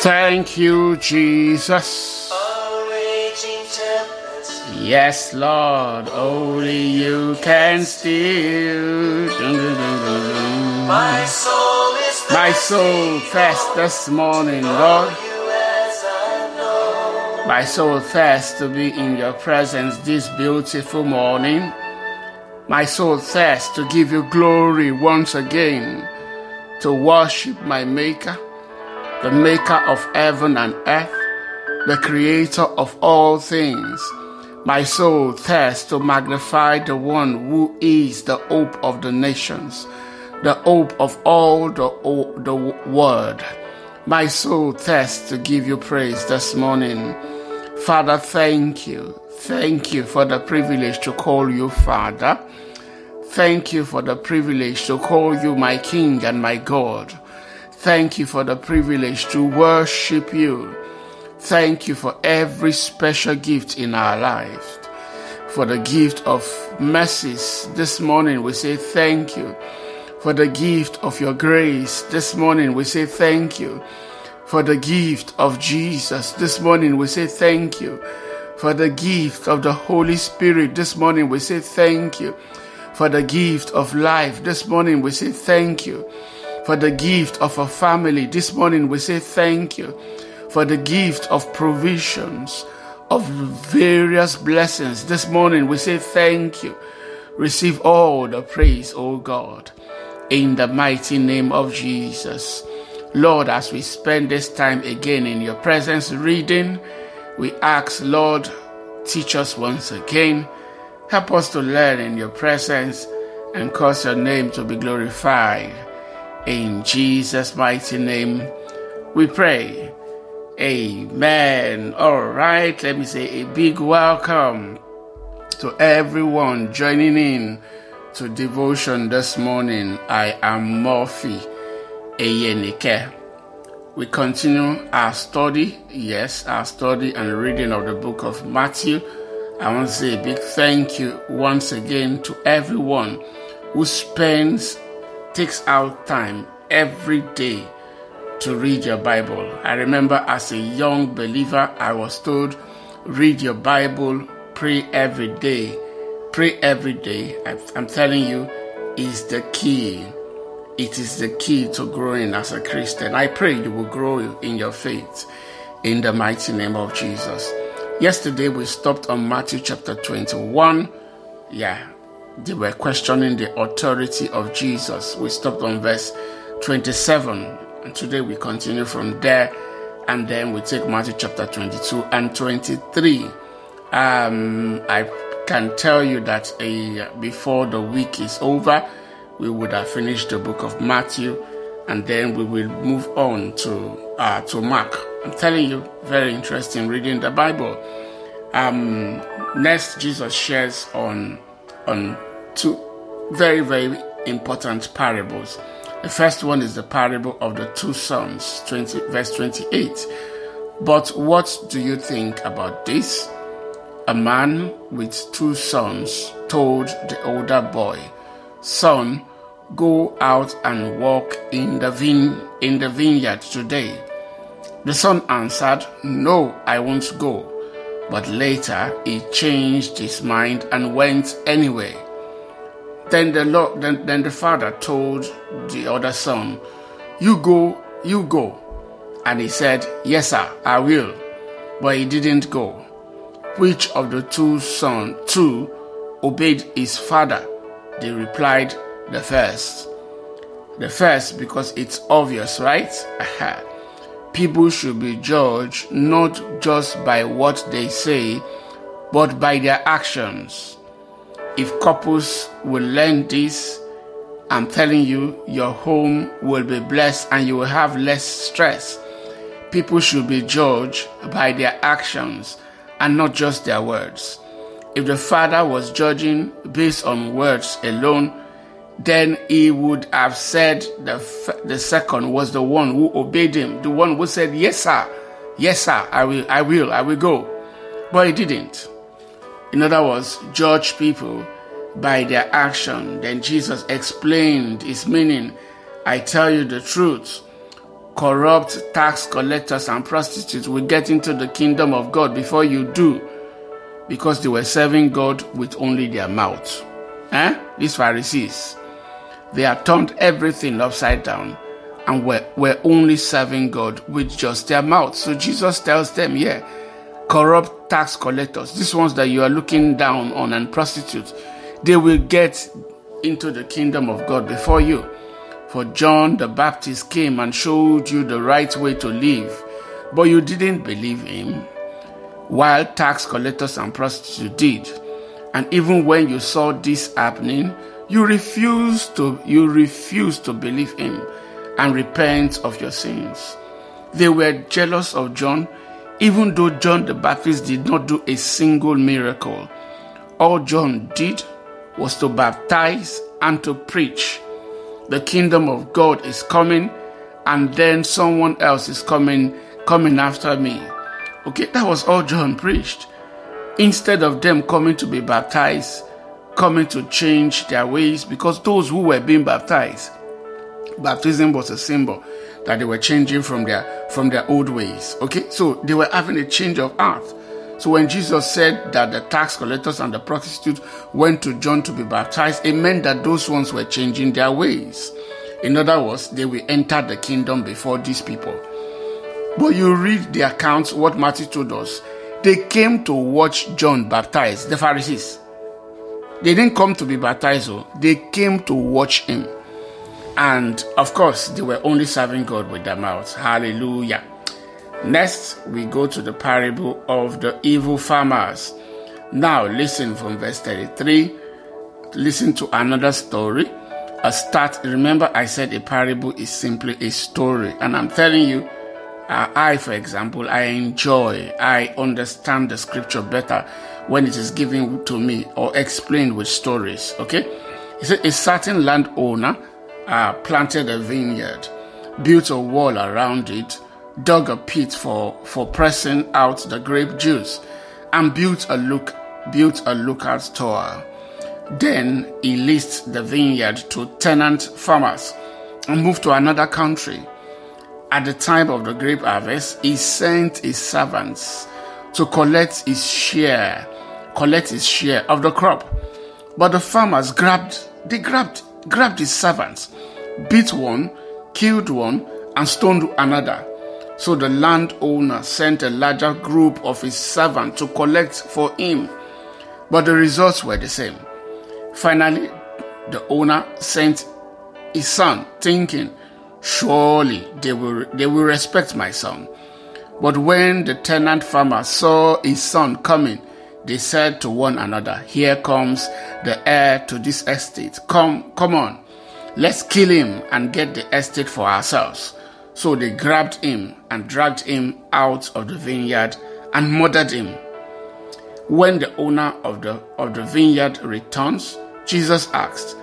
Thank you, Jesus. A raging tempest. Yes, Lord, only you can dun. My soul is My soul thirsts this morning, Lord. you as I know. My soul thirsts to be in your presence this beautiful morning. My soul thirsts to give you glory once again, to worship my Maker, the Maker of heaven and earth, the Creator of all things. My soul thirsts to magnify the one who is the hope of the nations, the hope of all the, the world. My soul thirsts to give you praise this morning. Father, thank you. Thank you for the privilege to call you Father. Thank you for the privilege to call you my King and my God. Thank you for the privilege to worship you. Thank you for every special gift in our lives. For the gift of mercies this morning, we say thank you. For the gift of your grace this morning, we say thank you. For the gift of Jesus this morning, we say thank you. For the gift of the Holy Spirit this morning, we say thank you. For the gift of life this morning, we say thank you. For the gift of a family this morning, we say thank you. For the gift of provisions, of various blessings this morning, we say thank you. Receive all the praise, O God, in the mighty name of Jesus. Lord, as we spend this time again in your presence reading, we ask, Lord, teach us once again. Help us to learn in your presence and cause your name to be glorified. In Jesus' mighty name, we pray. Amen. All right, let me say a big welcome to everyone joining in to devotion this morning. I am Murphy Eyenike. We continue our study, yes, our study and reading of the book of Matthew. I want to say a big thank you once again to everyone who spends, takes out time every day to read your Bible. I remember as a young believer, I was told, read your Bible, pray every day. Pray every day. I'm telling you, is the key. It is the key to growing as a Christian. I pray you will grow in your faith in the mighty name of Jesus. Yesterday we stopped on Matthew chapter 21. Yeah, they were questioning the authority of Jesus. We stopped on verse 27, and today we continue from there, and then we take Matthew chapter 22 and 23. Um, I can tell you that uh, before the week is over, we would have finished the book of Matthew, and then we will move on to uh, to Mark. I'm telling you, very interesting reading the Bible. Um, next, Jesus shares on on two very very important parables. The first one is the parable of the two sons, 20, verse 28. But what do you think about this? A man with two sons told the older boy, Son, go out and walk in the, vine- in the vineyard today. The son answered, No, I won't go. But later he changed his mind and went anyway. Then the Lord, then, then the father told the other son, You go, you go. And he said, Yes, sir, I will. But he didn't go. Which of the two sons, two, obeyed his father? They replied, The first. The first, because it's obvious, right? People should be judged not just by what they say, but by their actions. If couples will learn this, I'm telling you, your home will be blessed and you will have less stress. People should be judged by their actions and not just their words. If the father was judging based on words alone, then he would have said the, the second was the one who obeyed him, the one who said, Yes, sir, yes, sir, I will, I will, I will go. But he didn't. In other words, judge people by their action. Then Jesus explained his meaning. I tell you the truth. corrupt tax collectors and prostitutes will get into the kingdom of God before you do because they were serving God with only their mouth. Eh? These Pharisees, they had turned everything upside down and were, were only serving God with just their mouth. So Jesus tells them, yeah, corrupt tax collectors, these ones that you are looking down on and prostitutes, they will get into the kingdom of God before you. For John the Baptist came and showed you the right way to live, but you didn't believe him, while tax collectors and prostitutes did. And even when you saw this happening, you refused to you refused to believe him and repent of your sins. They were jealous of John, even though John the Baptist did not do a single miracle. All John did was to baptize and to preach. The kingdom of God is coming, and then someone else is coming, coming after me. Okay, that was all John preached. Instead of them coming to be baptized, coming to change their ways, because those who were being baptized, baptism was a symbol that they were changing from their from their old ways. Okay, so they were having a change of heart. So when Jesus said that the tax collectors and the prostitutes went to John to be baptized, it meant that those ones were changing their ways. In other words, they will enter the kingdom before these people. But you read the accounts, what Matthew told us. They came to watch John baptize, the Pharisees. They didn't come to be baptized, they came to watch him. And of course, they were only serving God with their mouths. Hallelujah. Next, we go to the parable of the evil farmers. Now, listen from verse 33. Listen to another story. A start. Remember, I said a parable is simply a story. And I'm telling you, uh, I, for example, I enjoy, I understand the scripture better when it is given to me or explained with stories. Okay? He said, a certain landowner uh, planted a vineyard, built a wall around it, dug a pit for, for pressing out the grape juice, and built a look built a lookout tower. Then he leased the vineyard to tenant farmers and moved to another country. At the time of the grape harvest, he sent his servants to collect his share, collect his share of the crop. But the farmers grabbed, they grabbed, grabbed his servants, beat one, killed one, and stoned another. So the landowner sent a larger group of his servants to collect for him. But the results were the same. Finally, the owner sent his son, thinking, Surely they will, they will respect my son. But when the tenant farmer saw his son coming, they said to one another, Here comes the heir to this estate. Come, come on, let's kill him and get the estate for ourselves. So they grabbed him and dragged him out of the vineyard and murdered him. When the owner of the, of the vineyard returns, Jesus asked,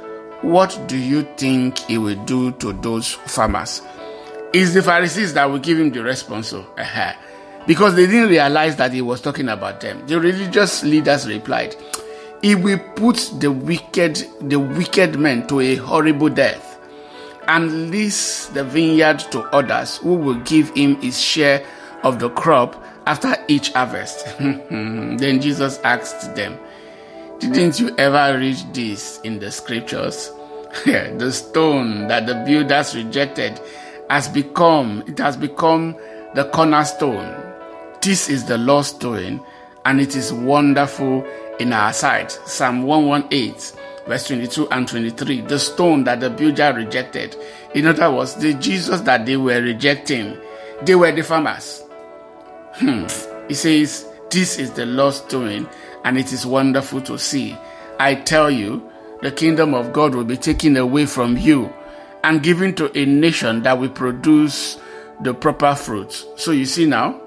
What do you think he will do to those farmers? It's the Pharisees that will give him the response. So, uh-huh. Because they didn't realize that he was talking about them. The religious leaders replied, He will put the wicked, the wicked men to a horrible death and lease the vineyard to others who will give him his share of the crop after each harvest. then Jesus asked them, Didn't you ever read this in the scriptures? the stone that the builders rejected has become, it has become the cornerstone. This is the Lord's doing, and it is wonderful in our sight. Psalm 118, verse 22 and 23. The stone that the builder rejected. In other words, the Jesus that they were rejecting, they were the farmers. Hmm. He says, This is the Lord's doing, and it is wonderful to see. I tell you, the kingdom of God will be taken away from you and given to a nation that will produce the proper fruits. So you see now,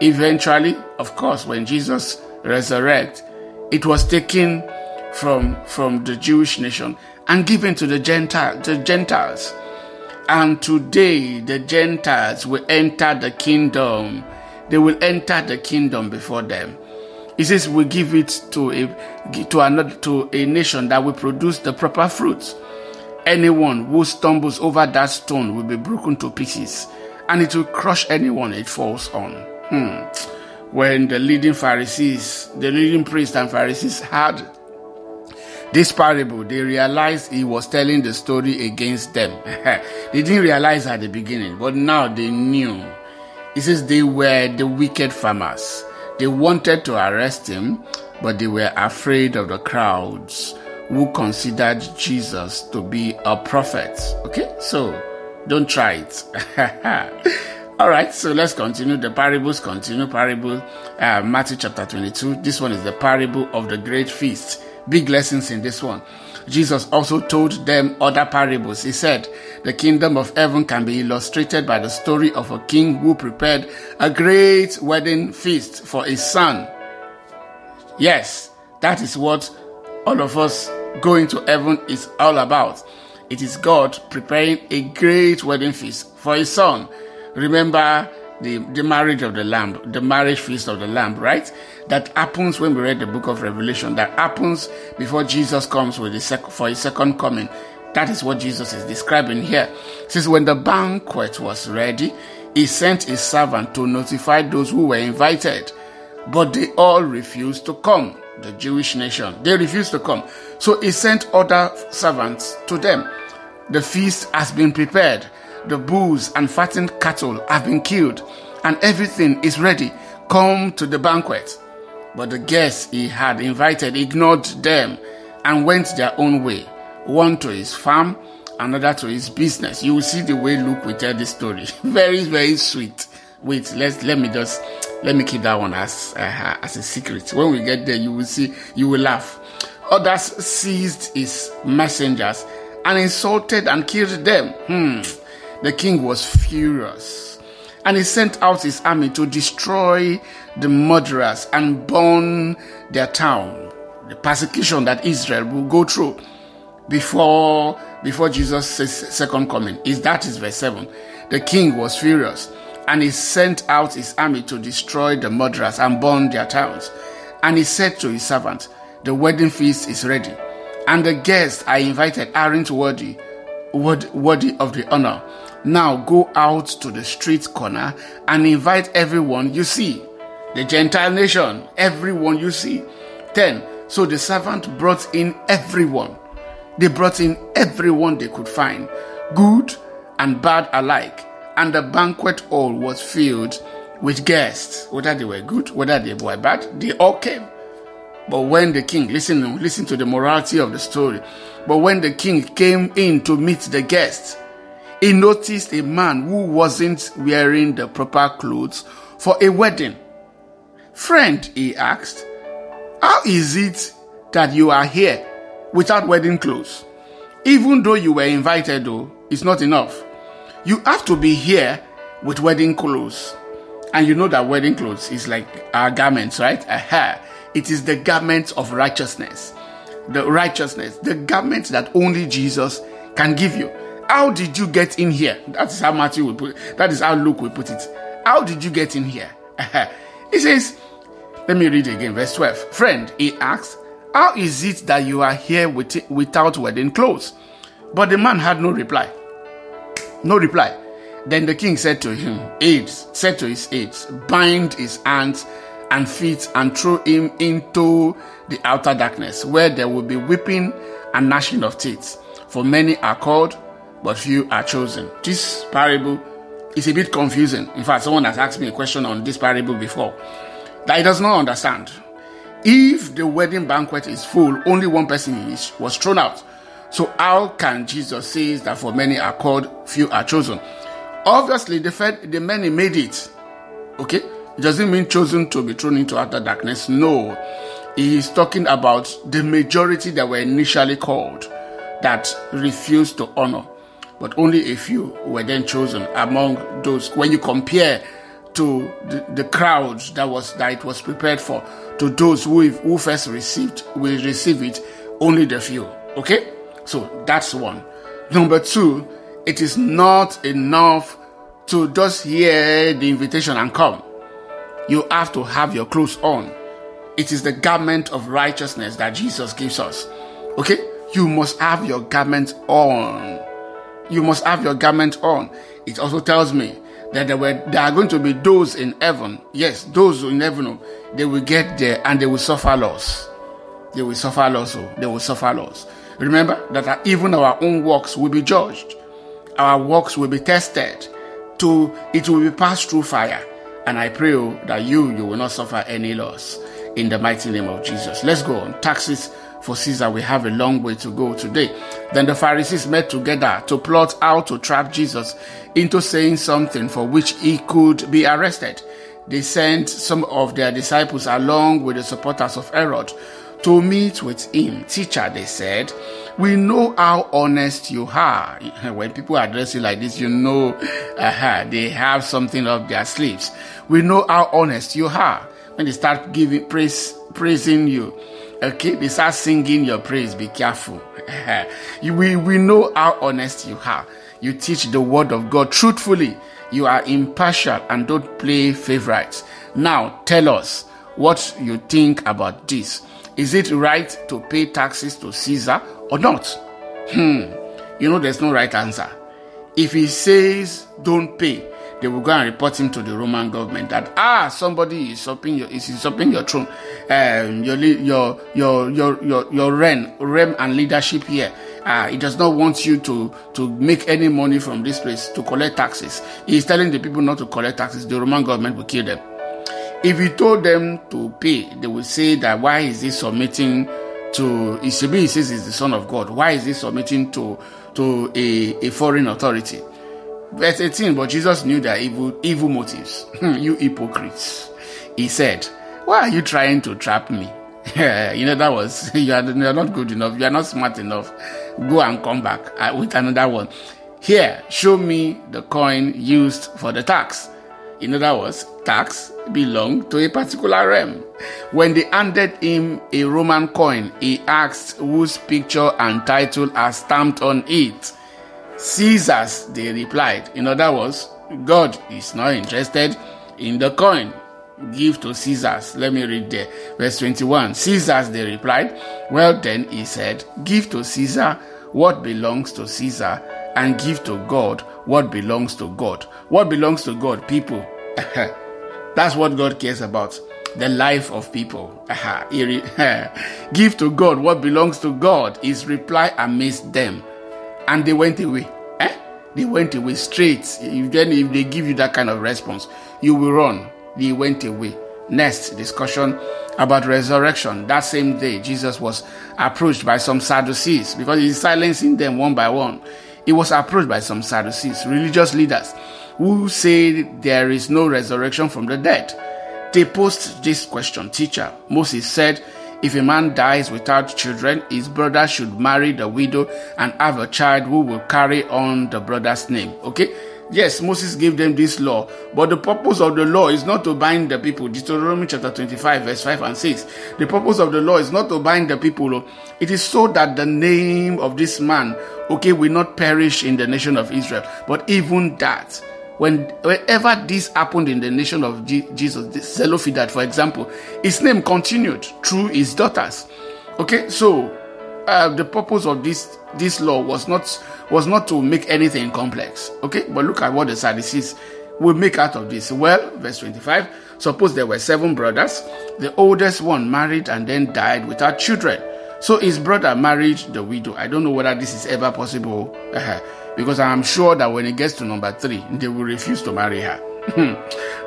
eventually, of course, when Jesus resurrect, it was taken from from the Jewish nation and given to the Gentile the Gentiles. And today the Gentiles will enter the kingdom. They will enter the kingdom before them. He says we give it to a to another to a nation that will produce the proper fruits. Anyone who stumbles over that stone will be broken to pieces and it will crush anyone it falls on. Hmm. When the leading Pharisees, the leading priests and Pharisees had this parable, they realized he was telling the story against them. they didn't realize at the beginning, but now they knew. He says they were the wicked farmers. They wanted to arrest him, but they were afraid of the crowds who considered Jesus to be a prophet. Okay, so don't try it. All right, so let's continue. The parables continue. Parable, uh, Matthew chapter 22. This one is the parable of the great feast. Big lessons in this one. Jesus also told them other parables. He said, The kingdom of heaven can be illustrated by the story of a king who prepared a great wedding feast for his son. Yes, that is what all of us going to heaven is all about. It is God preparing a great wedding feast for his son. Remember the, the marriage of the lamb, the marriage feast of the lamb, right? That happens when we read the book of Revelation. That happens before Jesus comes with his sec- for his second coming. That is what Jesus is describing here. Says, when the banquet was ready, he sent his servant to notify those who were invited, but they all refused to come. The Jewish nation, they refused to come. So he sent other servants to them. The feast has been prepared the bulls and fattened cattle have been killed, and everything is ready. Come to the banquet. But the guests he had invited ignored them and went their own way, one to his farm, another to his business. You will see the way Luke will tell this story. very, very sweet. Wait, let's let me just let me keep that one as uh, as a secret. When we get there, you will see, you will laugh. Others seized his messengers and insulted and killed them. Hmm the king was furious and he sent out his army to destroy the murderers and burn their town. The persecution that Israel will go through before before Jesus' second coming is that is verse 7. The king was furious and he sent out his army to destroy the murderers and burn their towns. And he said to his servant, The wedding feast is ready, and the guests I invited aren't worthy, worthy of the honor. Now go out to the street corner and invite everyone you see. The Gentile nation, everyone you see. 10. So the servant brought in everyone. They brought in everyone they could find, good and bad alike. And the banquet hall was filled with guests, whether they were good, whether they were bad, they all came. But when the king, listen, listen to the morality of the story. But when the king came in to meet the guests, he noticed a man who wasn't wearing the proper clothes for a wedding. Friend, he asked, how is it that you are here without wedding clothes? Even though you were invited, though, it's not enough. You have to be here with wedding clothes. And you know that wedding clothes is like our garments, right? Aha. It is the garment of righteousness. The righteousness, the garment that only Jesus can give you. How did you get in here? That is how Matthew will put it. That is how Luke will put it. How did you get in here? he says, let me read again, verse 12. Friend, he asks, How is it that you are here with, without wedding clothes? But the man had no reply. No reply. Then the king said to him, Aides, said to his aides, bind his hands and feet and throw him into the outer darkness, where there will be weeping and gnashing of teeth. For many are called, but few are chosen. This parable is a bit confusing. In fact, someone has asked me a question on this parable before that he does not understand. If the wedding banquet is full, only one person is, was thrown out. So how can Jesus say that for many are called, few are chosen? Obviously, the, fed, the many made it. Okay? It doesn't mean chosen to be thrown into utter darkness. No. He is talking about the majority that were initially called that refused to honor but only a few were then chosen among those. When you compare to the, the crowds that was that it was prepared for, to those who who first received will receive it, only the few. Okay, so that's one. Number two, it is not enough to just hear the invitation and come. You have to have your clothes on. It is the garment of righteousness that Jesus gives us. Okay? You must have your garment on you must have your garment on. It also tells me that there were there are going to be those in heaven. Yes, those in heaven, oh, they will get there and they will suffer loss. They will suffer loss. oh, They will suffer loss. Remember that even our own works will be judged. Our works will be tested. To it will be passed through fire. And I pray oh, that you you will not suffer any loss in the mighty name of Jesus. Let's go on. Taxes for Caesar. We have a long way to go today. Then the Pharisees met together to plot how to trap Jesus into saying something for which he could be arrested. They sent some of their disciples along with the supporters of Herod to meet with him. Teacher, they said, we know how honest you are. When people address you like this, you know uh they have something up their sleeves. We know how honest you are. When they start giving praise, praising you, okay, they start singing your praise. Be careful. We, we know how honest you are. You teach the word of God truthfully. You are impartial and don't play favorites. Now tell us what you think about this. Is it right to pay taxes to Caesar or not? Hmm. You know, there's no right answer. If he says don't pay, they will go and report him to the Roman government that ah somebody is usurping your is usurping your throne, um, your your your your your your reign, realm and leadership here. Ah, he does not want you to to make any money from this place to collect taxes. He is telling the people not to collect taxes. The Roman government will kill them. If you told them to pay, they will say that why is he submitting to? He says he's the son of God. Why is he submitting to to a, a foreign authority? Verse 18, but Jesus knew their evil evil motives. you hypocrites. He said, Why are you trying to trap me? you know, that was you are, you are not good enough, you are not smart enough. Go and come back uh, with another one. Here, show me the coin used for the tax. In other words, tax belonged to a particular realm. When they handed him a Roman coin, he asked whose picture and title are stamped on it. Caesar's, they replied. In other words, God is not interested in the coin. Give to Caesar's. Let me read there. Verse 21. Caesar's, they replied. Well, then he said, Give to Caesar what belongs to Caesar, and give to God what belongs to God. What belongs to God, people? That's what God cares about. The life of people. Give to God what belongs to God. His reply amazed them. And they went away. Eh? They went away straight. If then if they give you that kind of response, you will run. They went away. Next discussion about resurrection. That same day, Jesus was approached by some Sadducees because he's silencing them one by one. He was approached by some Sadducees, religious leaders, who say there is no resurrection from the dead. They posed this question Teacher, Moses said, if a man dies without children, his brother should marry the widow and have a child who will carry on the brother's name. Okay? Yes, Moses gave them this law, but the purpose of the law is not to bind the people. Deuteronomy chapter 25, verse 5 and 6. The purpose of the law is not to bind the people. It is so that the name of this man, okay, will not perish in the nation of Israel. But even that, when whenever this happened in the nation of Je- Jesus, Zelophehad, for example, his name continued through his daughters. Okay, so uh, the purpose of this this law was not was not to make anything complex. Okay, but look at what the Sadducees will make out of this. Well, verse 25. Suppose there were seven brothers. The oldest one married and then died without children. So his brother married the widow. I don't know whether this is ever possible, uh, because I am sure that when it gets to number three, they will refuse to marry her. Hmm.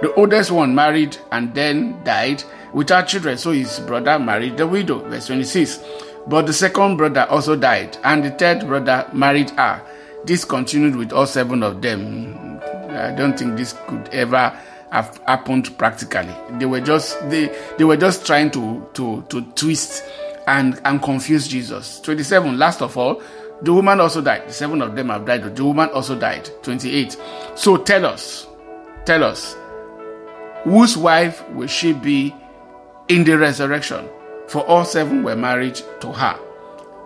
the oldest one married and then died without children. So his brother married the widow. Verse 26. But the second brother also died, and the third brother married her. This continued with all seven of them. I don't think this could ever have happened practically. They were just they they were just trying to to to twist and and confuse Jesus. 27. Last of all, the woman also died. Seven of them have died. The woman also died. 28. So tell us, tell us, whose wife will she be in the resurrection? For all seven were married to her.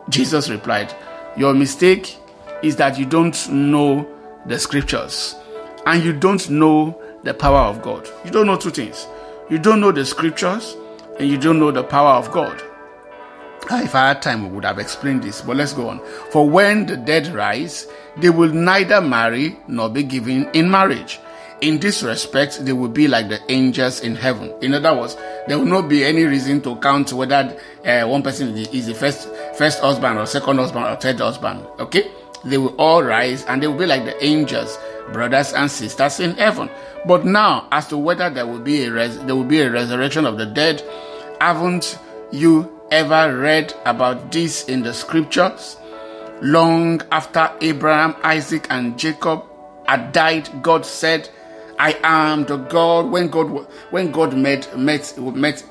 Jesus replied, Your mistake is that you don't know the scriptures and you don't know the power of God. You don't know two things. You don't know the scriptures and you don't know the power of God. Ah, If I had time, we would have explained this, but let's go on. For when the dead rise, they will neither marry nor be given in marriage. in this respect, they will be like the angels in heaven. In other words, there will not be any reason to count whether uh, one person is the first first husband or second husband or third husband. Okay, they will all rise and they will be like the angels, brothers and sisters in heaven. But now, as to whether there will be a res- there will be a resurrection of the dead, haven't you ever read about this in the scriptures? Long after Abraham, Isaac, and Jacob had died, God said, I am the God. When God when God met met met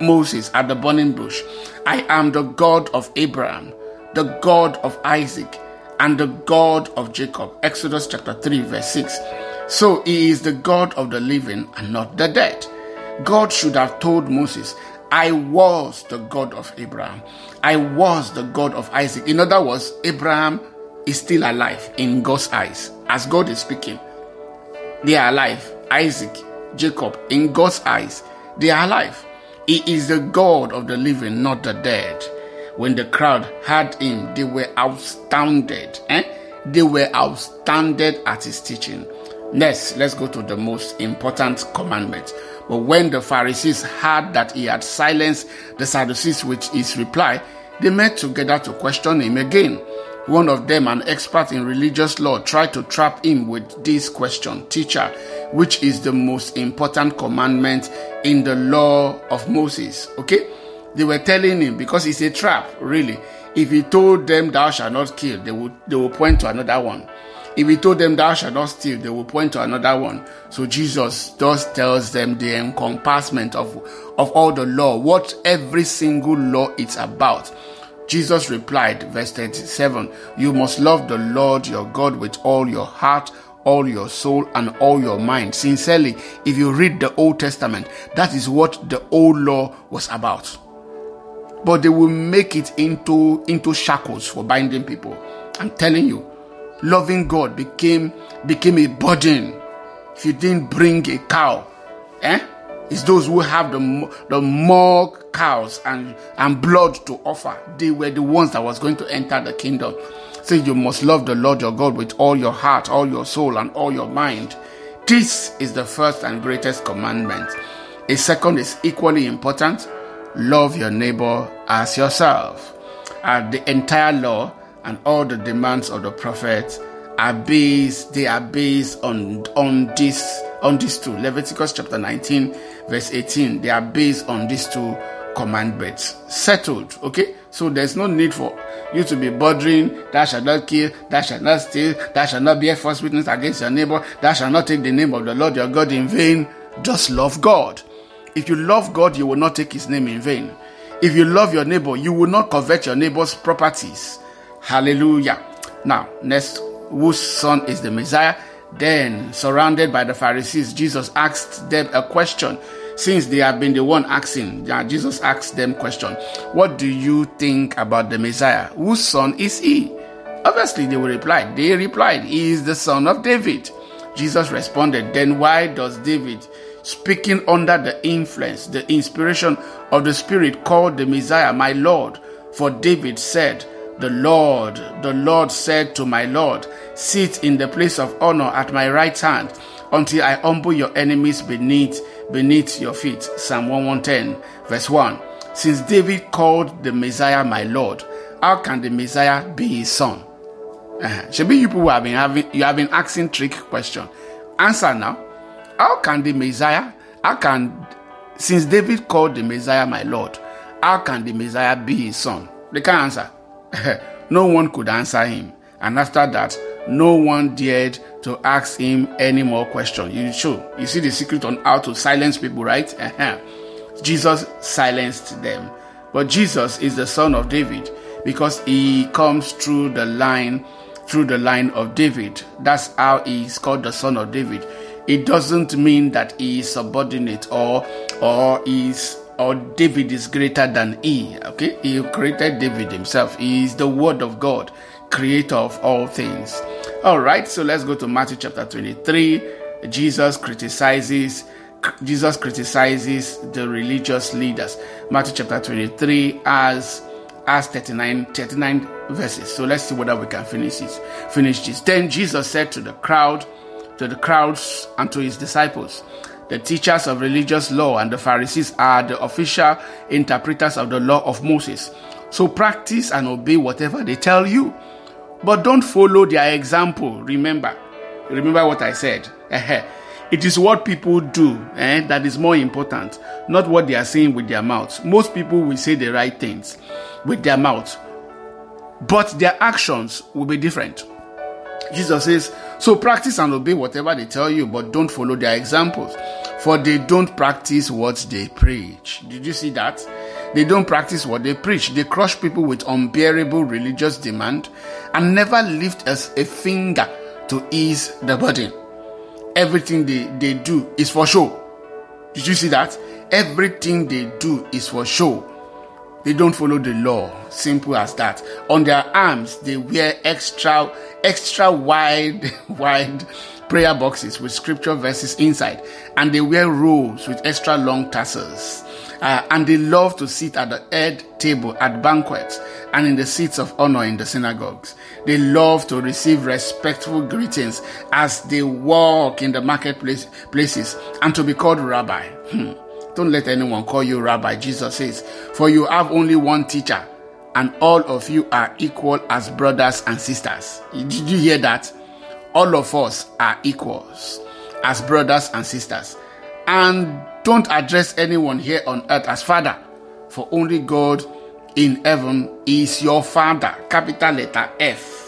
Moses at the burning bush, I am the God of Abraham, the God of Isaac, and the God of Jacob. Exodus chapter 3, verse 6. So he is the God of the living and not the dead. God should have told Moses, I was the God of Abraham. I was the God of Isaac. In other words, Abraham is still alive in God's eyes. As God is speaking, they are alive. Isaac, Jacob, in God's eyes, they are alive. He is the God of the living, not the dead. When the crowd heard him, they were astounded. Eh? They were astounded at his teaching. Next, let's go to the most important commandment. But when the Pharisees heard that he had silenced the Sadducees with his reply, they met together to question him again. One of them, an expert in religious law, tried to trap him with this question Teacher, which is the most important commandment in the law of Moses? Okay? They were telling him because it's a trap, really. If he told them, Thou shalt not kill, they would, they will point to another one. If he told them, Thou shalt not steal, they will point to another one. So Jesus just tells them the encompassment of, of all the law, what every single law is about. Jesus replied, verse 37, You must love the Lord your God with all your heart, all your soul, and all your mind. Sincerely, if you read the Old Testament, that is what the old law was about. But they will make it into, into shackles for binding people. I'm telling you, loving God became, became a burden. If you didn't bring a cow, eh? It's those who have the, the more cows and, and blood to offer. They were the ones that was going to enter the kingdom. So you must love the Lord your God with all your heart, all your soul, and all your mind. This is the first and greatest commandment. A second is equally important. Love your neighbor as yourself. Uh, the entire law and all the demands of the prophet are based, they are based on, on this, on these two. Leviticus chapter 19, verse 18. They are based on these two commandments. Settled. Okay? So there's no need for you to be bothering, thou shalt not kill, thou shalt not steal, thou shalt not bear false witness against your neighbor, thou shalt not take the name of the Lord your God in vain. Just love God. If you love God, you will not take his name in vain. If you love your neighbor, you will not covet your neighbor's properties. Hallelujah. Now, next, whose son is the Messiah? Then, surrounded by the Pharisees, Jesus asked them a question. Since they have been the one asking, Jesus asked them question. What do you think about the Messiah? Whose son is he? Obviously, they will reply. They replied, He is the son of David. Jesus responded, Then why does David, speaking under the influence, the inspiration of the Spirit, call the Messiah my Lord? For David said, The Lord, the Lord said to my Lord, Sit in the place of honor at my right hand until I humble your enemies beneath beneath your feet. Psalm 110, verse 1. Since David called the Messiah my Lord, how can the Messiah be his son? Uh-huh. You people have been having you have been asking trick question. Answer now. How can the Messiah, how can since David called the Messiah my Lord, how can the Messiah be his son? They can't answer. no one could answer him. And after that, no one dared to ask him any more questions. You show. You see the secret on how to silence people, right? Jesus silenced them. But Jesus is the son of David because he comes through the line through the line of David. That's how he is called the son of David. It doesn't mean that he is subordinate or or is or David is greater than he. Okay, he created David himself. He is the word of God, creator of all things. All right, so let's go to Matthew chapter 23. Jesus criticizes Jesus criticizes the religious leaders. Matthew chapter 23 as as 39 39 verses. So let's see whether we can finish this. Finish this. Then Jesus said to the crowd, to the crowds and to his disciples. The teachers of religious law and the Pharisees are the official interpreters of the law of Moses. So practice and obey whatever they tell you. But don't follow their example. Remember, remember what I said. It is what people do eh, that is more important, not what they are saying with their mouths. Most people will say the right things with their mouths, but their actions will be different. Jesus says, So practice and obey whatever they tell you, but don't follow their examples, for they don't practice what they preach. Did you see that? They don't practice what they preach. They crush people with unbearable religious demand and never lift us a finger to ease the burden. Everything they, they do is for show. Did you see that? Everything they do is for show. They don't follow the law. Simple as that. On their arms, they wear extra, extra wide, wide prayer boxes with scripture verses inside. And they wear robes with extra long tassels. Uh, and they love to sit at the head table at banquets and in the seats of honor in the synagogues. They love to receive respectful greetings as they walk in the marketplace places and to be called rabbi. Hmm. Don't let anyone call you rabbi, Jesus says, for you have only one teacher, and all of you are equal as brothers and sisters. Did you hear that? All of us are equals as brothers and sisters. And don't address anyone here on earth as father, for only God in heaven is your father. Capital letter F.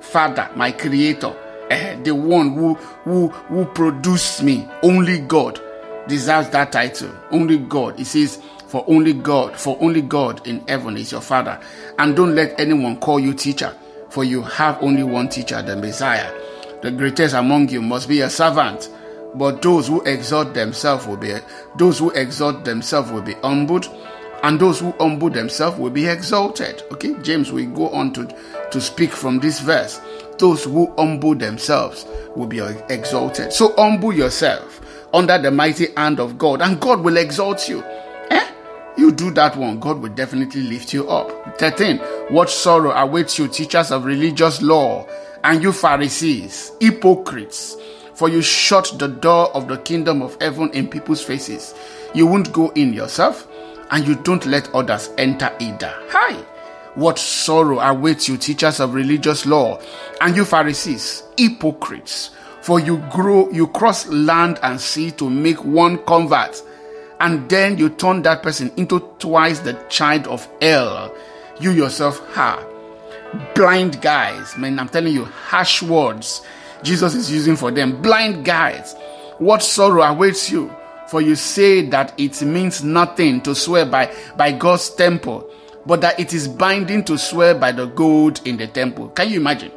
Father, my creator, eh, the one who, who, who produced me, only God deserves that title. Only God. It says, for only God, for only God in heaven is your Father. And don't let anyone call you teacher, for you have only one teacher, the Messiah. The greatest among you must be a servant. But those who exalt themselves will be those who exalt themselves will be humbled, and those who humble themselves will be exalted. Okay, James will go on to, to speak from this verse. Those who humble themselves will be exalted. So humble yourself under the mighty hand of God, and God will exalt you. Eh? You do that one, God will definitely lift you up. 13. What sorrow awaits you, teachers of religious law, and you Pharisees, hypocrites, for you shut the door of the kingdom of heaven in people's faces. You won't go in yourself, and you don't let others enter either. Hi! What sorrow awaits you, teachers of religious law, and you Pharisees, hypocrites, for you grow, you cross land and sea to make one convert, and then you turn that person into twice the child of hell. You yourself ha. Blind guys, man, I'm telling you, harsh words Jesus is using for them. Blind guys, what sorrow awaits you? For you say that it means nothing to swear by, by God's temple, but that it is binding to swear by the gold in the temple. Can you imagine?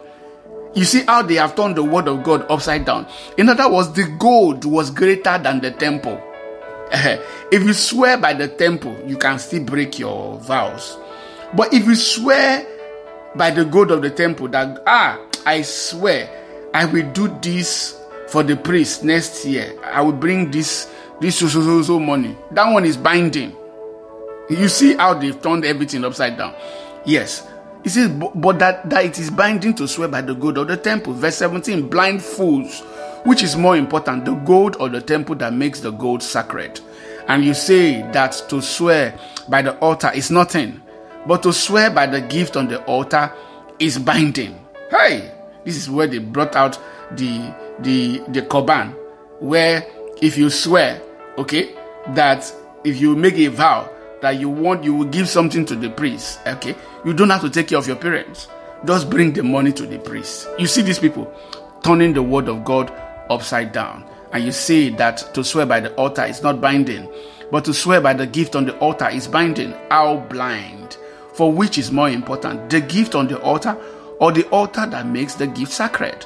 You see how they have turned the word of God upside down. In other words, the gold was greater than the temple. if you swear by the temple, you can still break your vows. But if you swear by the gold of the temple, that, ah, I swear, I will do this for the priest next year. I will bring this, this so, so, so, so money. That one is binding. You see how they've turned everything upside down. Yes, he says, but that, that it is binding to swear by the gold of the temple. Verse 17, blind fools. Which is more important, the gold or the temple that makes the gold sacred? And you say that to swear by the altar is nothing, but to swear by the gift on the altar is binding. Hey, this is where they brought out the the the korban, where if you swear, okay, that if you make a vow that you want, you will give something to the priest. Okay, you don't have to take care of your parents. Just bring the money to the priest. You see these people turning the word of God upside down, and you see that to swear by the altar is not binding, but to swear by the gift on the altar is binding. How blind! For which is more important, the gift on the altar or the altar that makes the gift sacred?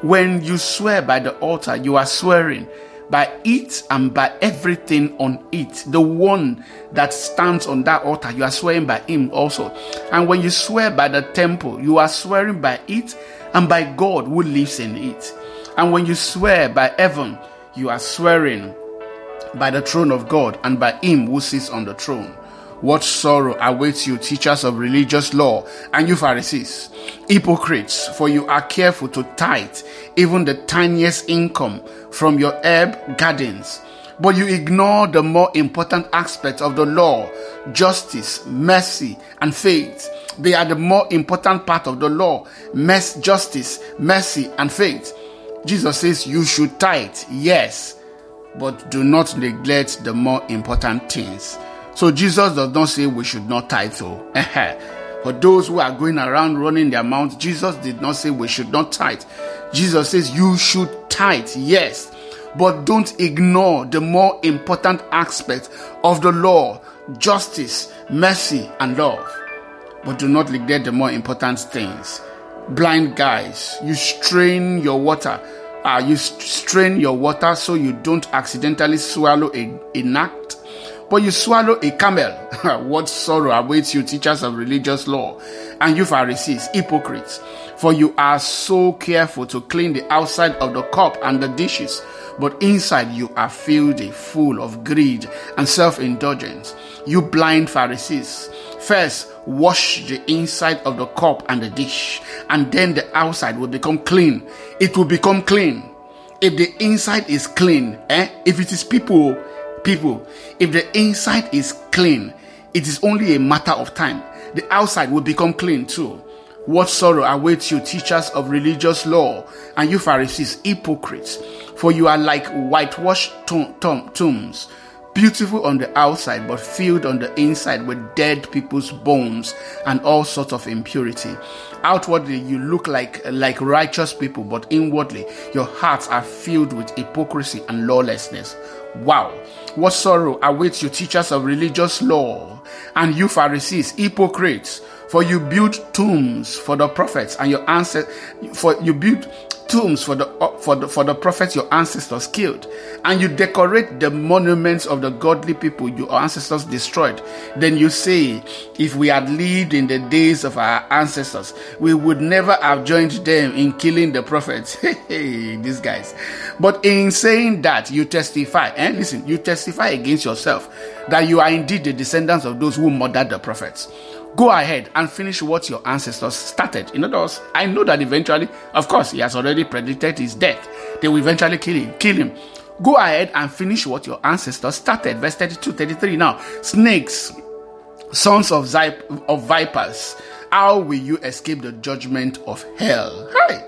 When you swear by the altar, you are swearing by it and by everything on it. The one that stands on that altar, you are swearing by him also. And when you swear by the temple, you are swearing by it and by God who lives in it. And when you swear by heaven, you are swearing by the throne of God and by him who sits on the throne. What sorrow awaits you, teachers of religious law, and you Pharisees, hypocrites, for you are careful to tithe even the tiniest income from your herb gardens. But you ignore the more important aspects of the law justice, mercy, and faith. They are the more important part of the law mercy, justice, mercy, and faith. Jesus says you should tithe, yes, but do not neglect the more important things. So Jesus does not say we should not tithe. So, for those who are going around running their mouths, Jesus did not say we should not tithe. Jesus says you should tithe, yes, but don't ignore the more important aspect of the law justice, mercy, and love. But do not neglect the more important things. Blind guys, you strain your water. Uh, you strain your water so you don't accidentally swallow a, a gnat but you swallow a camel. what sorrow awaits you, teachers of religious law, and you Pharisees, hypocrites! For you are so careful to clean the outside of the cup and the dishes, but inside you are filthy, full of greed and self indulgence. You blind Pharisees, first wash the inside of the cup and the dish, and then the outside will become clean. It will become clean. If the inside is clean, eh? if it is people people, if the inside is clean, it is only a matter of time. The outside will become clean too. What sorrow awaits you, teachers of religious law, and you Pharisees, hypocrites, for you are like whitewashed tombs beautiful on the outside but filled on the inside with dead people's bones and all sorts of impurity. Outwardly you look like like righteous people but inwardly your hearts are filled with hypocrisy and lawlessness. Wow. What sorrow awaits you teachers of religious law and you pharisees hypocrites for you build tombs for the prophets and your ancestors for you build tombs for the for the for the prophets your ancestors killed and you decorate the monuments of the godly people your ancestors destroyed then you say if we had lived in the days of our ancestors we would never have joined them in killing the prophets hey these guys but in saying that you testify and eh? listen you testify against yourself that you are indeed the descendants of those who murdered the prophets go ahead and finish what your ancestors started. In other words, I know that eventually, of course, he has already predicted his death. They will eventually kill him. Kill him. Go ahead and finish what your ancestors started. Verse 32, 33 now. Snakes, sons of, Zy- of vipers, how will you escape the judgment of hell? Hi.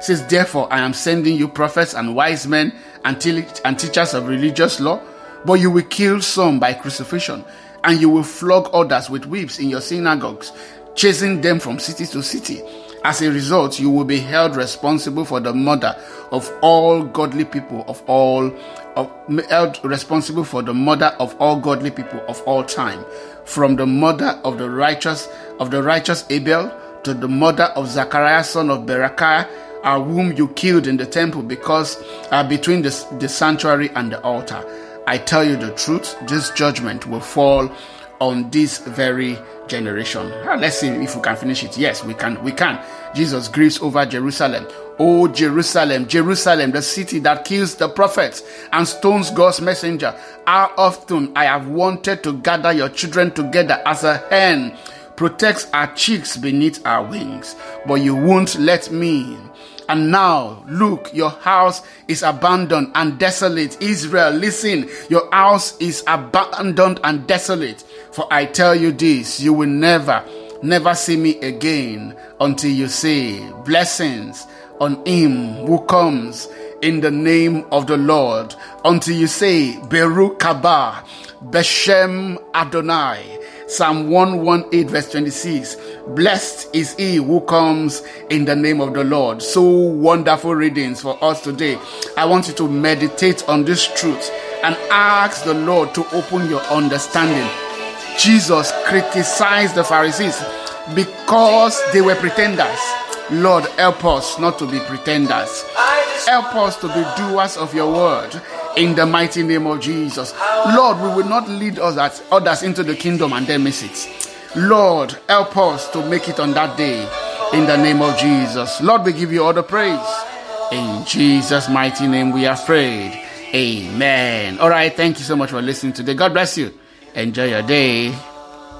says, Therefore, I am sending you prophets and wise men and, te- and teachers of religious law, but you will kill some by crucifixion and you will flog others with whips in your synagogues, chasing them from city to city. As a result, you will be held responsible for the murder of all godly people of all of, held responsible for the murder of all godly people of all time, from the murder of the righteous of the righteous Abel to the murder of Zachariah son of Berechiah, uh, whom you killed in the temple because uh, between the, the sanctuary and the altar. I tell you the truth, this judgment will fall on this very generation. Ah, let's see if we can finish it. Yes, we can. We can. Jesus grieves over Jerusalem. Oh, Jerusalem, Jerusalem, the city that kills the prophets and stones God's messenger. How often I have wanted to gather your children together as a hen protects our chicks beneath our wings, but you won't let me. And now, look, your house is abandoned and desolate. Israel, listen, your house is abandoned and desolate. For I tell you this, you will never, never see me again until you say, Blessings on him who comes in the name of the Lord. Until you say, Baruch Haba, Beshem Adonai. Psalm 118, verse 26. Blessed is he who comes in the name of the Lord. So wonderful readings for us today. I want you to meditate on this truth and ask the Lord to open your understanding. Jesus criticized the Pharisees because they were pretenders. Lord, help us not to be pretenders. Help us to be doers of your word in the mighty name of Jesus. Lord, we will not lead us others into the kingdom and then miss it. Lord, help us to make it on that day in the name of Jesus. Lord, we give you all the praise. In Jesus' mighty name we are prayed. Amen. All right, thank you so much for listening today. God bless you. Enjoy your day.